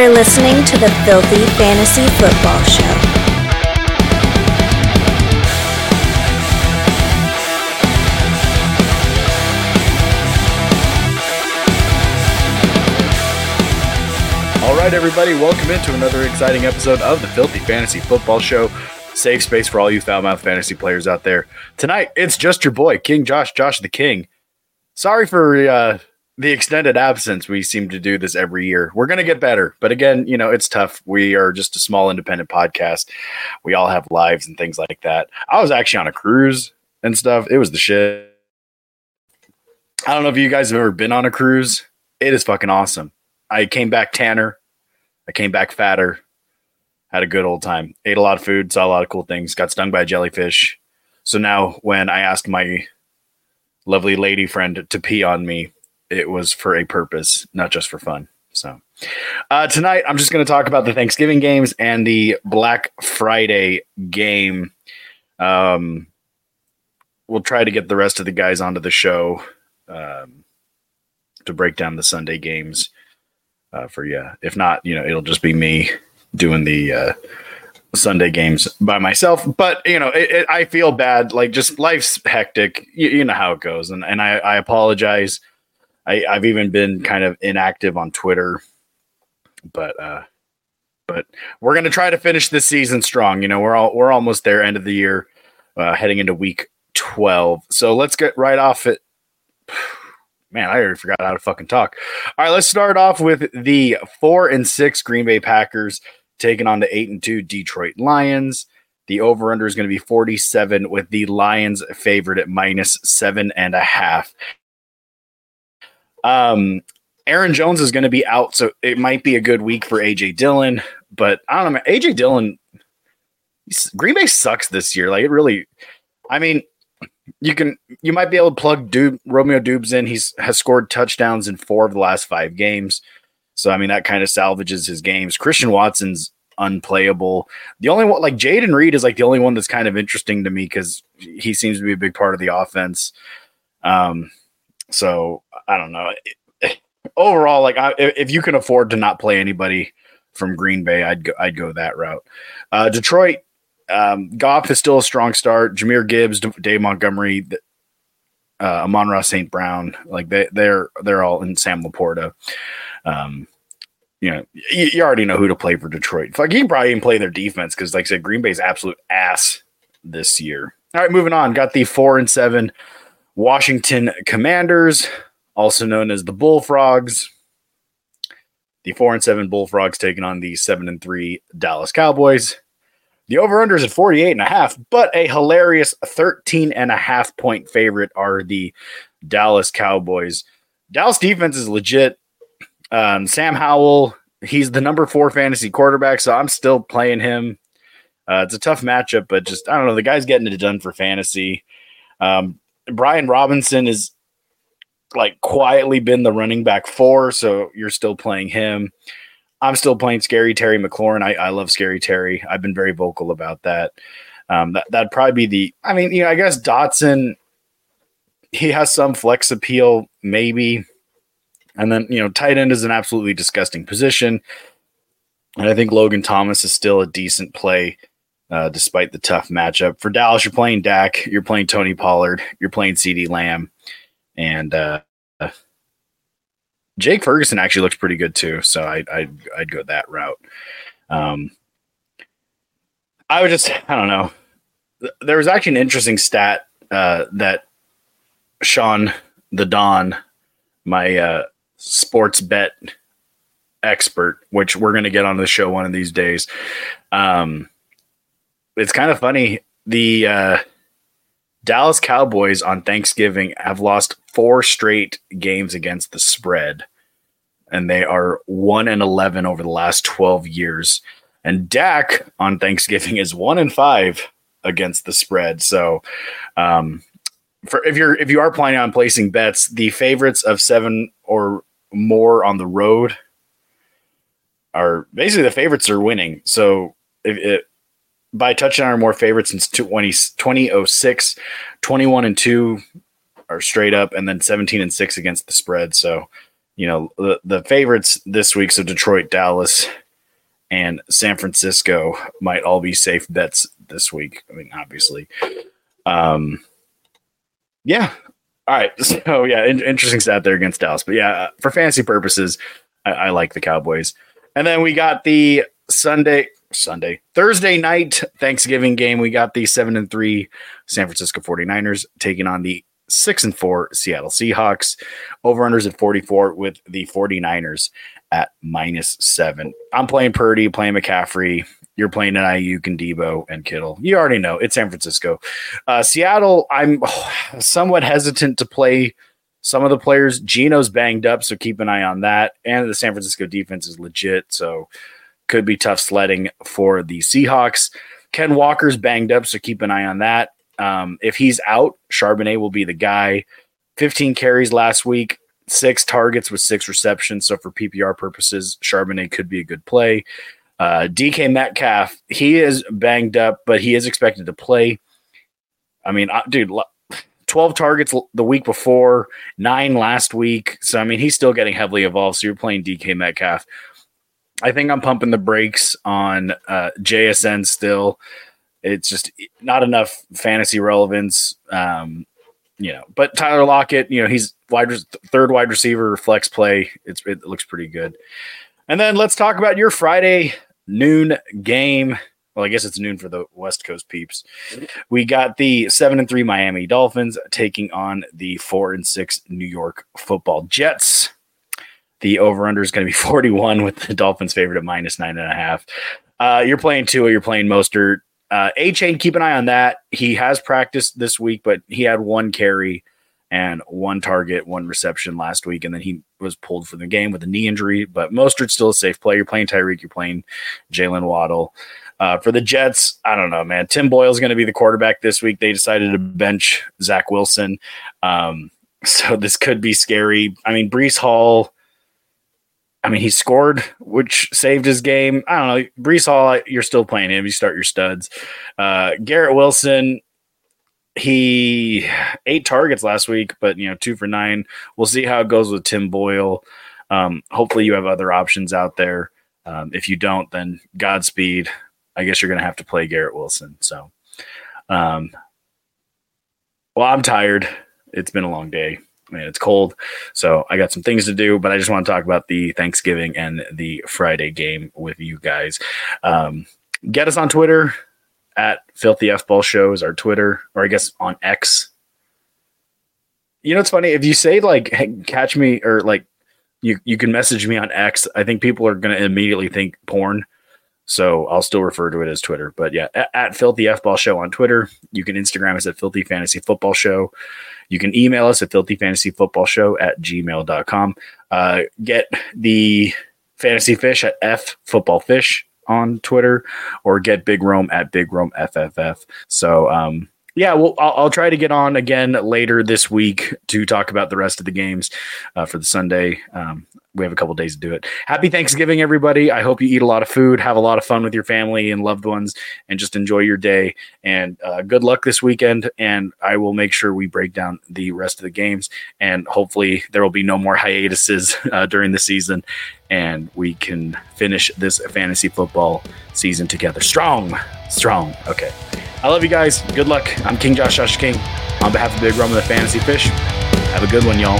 You're listening to the Filthy Fantasy Football Show. All right, everybody, welcome into another exciting episode of the Filthy Fantasy Football Show. Safe space for all you foul fantasy players out there. Tonight, it's just your boy, King Josh, Josh the King. Sorry for uh, the extended absence. We seem to do this every year. We're going to get better. But again, you know, it's tough. We are just a small independent podcast. We all have lives and things like that. I was actually on a cruise and stuff. It was the shit. I don't know if you guys have ever been on a cruise. It is fucking awesome. I came back tanner. I came back fatter. Had a good old time. Ate a lot of food, saw a lot of cool things, got stung by a jellyfish. So now when I asked my lovely lady friend to pee on me, it was for a purpose, not just for fun. So uh, tonight I'm just going to talk about the Thanksgiving games and the Black Friday game. Um, we'll try to get the rest of the guys onto the show um, to break down the Sunday games uh, for you. If not, you know, it'll just be me doing the uh, Sunday games by myself. But you know, it, it, I feel bad. Like just life's hectic. You, you, know how it goes, and and I, I apologize. I, I've even been kind of inactive on Twitter, but uh, but we're gonna try to finish this season strong. You know, we're all we're almost there, end of the year, uh, heading into week twelve. So let's get right off it man, I already forgot how to fucking talk. All right, let's start off with the four and six Green Bay Packers taking on the eight and two Detroit Lions. The over under is going to be 47 with the Lions favored at minus seven and a half. Um, Aaron Jones is going to be out, so it might be a good week for AJ Dillon, but I don't know. AJ Dillon, Green Bay sucks this year. Like it really, I mean, you can you might be able to plug Dube, Romeo Doubs in. He's has scored touchdowns in four of the last five games. So I mean that kind of salvages his games. Christian Watson's unplayable. The only one like Jayden Reed is like the only one that's kind of interesting to me because he seems to be a big part of the offense. Um, so I don't know. Overall, like I, if you can afford to not play anybody from Green Bay, I'd go, I'd go that route. Uh, Detroit, um, Goff is still a strong start. Jahmyr Gibbs, Dave Montgomery, uh, Amon-Ra St. Brown, like they they're they're all in Sam LaPorta. Um, you know, you, you, already know who to play for Detroit. Like you can probably even play their defense because, like I said, Green Bay's absolute ass this year. All right, moving on. Got the four and seven Washington Commanders, also known as the Bullfrogs. The four and seven Bullfrogs taking on the seven and three Dallas Cowboys. The over under is at 48 and a half, but a hilarious 13 and a half point favorite are the Dallas Cowboys. Dallas defense is legit. Um, Sam Howell, he's the number four fantasy quarterback, so I'm still playing him. Uh, it's a tough matchup, but just I don't know. The guy's getting it done for fantasy. Um, Brian Robinson is like quietly been the running back four, so you're still playing him. I'm still playing Scary Terry McLaurin. I, I love Scary Terry. I've been very vocal about that. Um, that that'd probably be the. I mean, you know, I guess Dotson. He has some flex appeal, maybe, and then you know, tight end is an absolutely disgusting position, and I think Logan Thomas is still a decent play, uh, despite the tough matchup for Dallas. You're playing Dak, you're playing Tony Pollard, you're playing CeeDee Lamb, and uh, Jake Ferguson actually looks pretty good too, so I, I'd I'd go that route. Um, I would just I don't know. There was actually an interesting stat uh, that Sean the Don, my uh, sports bet expert, which we're going to get on the show one of these days. Um, it's kind of funny. The uh, Dallas Cowboys on Thanksgiving have lost four straight games against the spread and they are 1 and 11 over the last 12 years. And Dak on Thanksgiving is 1 and 5 against the spread. So, um, for if you're if you are planning on placing bets, the favorites of 7 or more on the road are basically the favorites are winning. So, if it by touchdown or more favorites since 20, 2006, 21 and 2 are straight up and then 17 and 6 against the spread. So, you know, the, the favorites this week, so Detroit, Dallas, and San Francisco might all be safe bets this week. I mean, obviously. Um, yeah. All right. So, yeah, in- interesting stat there against Dallas. But yeah, for fantasy purposes, I, I like the Cowboys. And then we got the Sunday, Sunday, Thursday night Thanksgiving game. We got the 7 and 3 San Francisco 49ers taking on the 6 and 4 Seattle Seahawks. Over unders at 44 with the 49ers at minus 7. I'm playing Purdy, playing McCaffrey. You're playing an Aiyuk and Deebo and Kittle. You already know it's San Francisco. Uh, Seattle, I'm oh, somewhat hesitant to play some of the players. Geno's banged up, so keep an eye on that. And the San Francisco defense is legit, so could be tough sledding for the Seahawks. Ken Walker's banged up, so keep an eye on that. Um, if he's out, Charbonnet will be the guy. 15 carries last week, six targets with six receptions. So for PPR purposes, Charbonnet could be a good play. Uh, DK Metcalf, he is banged up, but he is expected to play. I mean, uh, dude, 12 targets the week before, nine last week. So, I mean, he's still getting heavily involved. So, you're playing DK Metcalf. I think I'm pumping the brakes on uh, JSN still. It's just not enough fantasy relevance. Um, you know, but Tyler Lockett, you know, he's wide third wide receiver flex play. It's it looks pretty good. And then let's talk about your Friday noon game. Well, I guess it's noon for the West Coast peeps. We got the seven and three Miami Dolphins taking on the four and six New York Football Jets. The over under is going to be 41 with the Dolphins favorite at minus nine and a half. Uh, you're playing Tua, you're playing Mostert. Uh, Achane, keep an eye on that. He has practiced this week, but he had one carry and one target, one reception last week, and then he was pulled for the game with a knee injury. But Mostert's still a safe play. You're playing Tyreek, you're playing Jaylen Waddle. Uh, for the Jets, I don't know, man. Tim Boyle's going to be the quarterback this week. They decided to bench Zach Wilson. Um, so this could be scary. I mean, Breece Hall I mean, he scored, which saved his game. I don't know. Breece Hall, you're still playing him. You start your studs. Uh, Garrett Wilson, he eight targets last week, but you know, two for nine. We'll see how it goes with Tim Boyle. Um, hopefully, you have other options out there. Um, if you don't, then Godspeed. I guess you're going to have to play Garrett Wilson. So, um, well, I'm tired. It's been a long day man, it's cold. So I got some things to do, but I just want to talk about the Thanksgiving and the Friday game with you guys. Um, get us on Twitter at Filthy F Ball Shows, our Twitter, or I guess on X. You know, it's funny if you say like hey, catch me or like you you can message me on X. I think people are to immediately think porn. So I'll still refer to it as Twitter. But yeah, at, at Filthy F Ball Show on Twitter. You can Instagram us at Filthy Fantasy Football Show. You can email us at Filthy Fantasy Football Show at gmail.com. Uh, get the fantasy fish at F Football Fish on Twitter or get Big Rome at Big Rome FFF. So, um, yeah, well, I'll, I'll, try to get on again later this week to talk about the rest of the games uh, for the Sunday. Um, we have a couple days to do it. Happy Thanksgiving, everybody. I hope you eat a lot of food, have a lot of fun with your family and loved ones, and just enjoy your day. And uh, good luck this weekend. And I will make sure we break down the rest of the games. And hopefully, there will be no more hiatuses uh, during the season. And we can finish this fantasy football season together. Strong, strong. Okay. I love you guys. Good luck. I'm King Josh Josh King. On behalf of Big Rome of the Fantasy Fish, have a good one, y'all.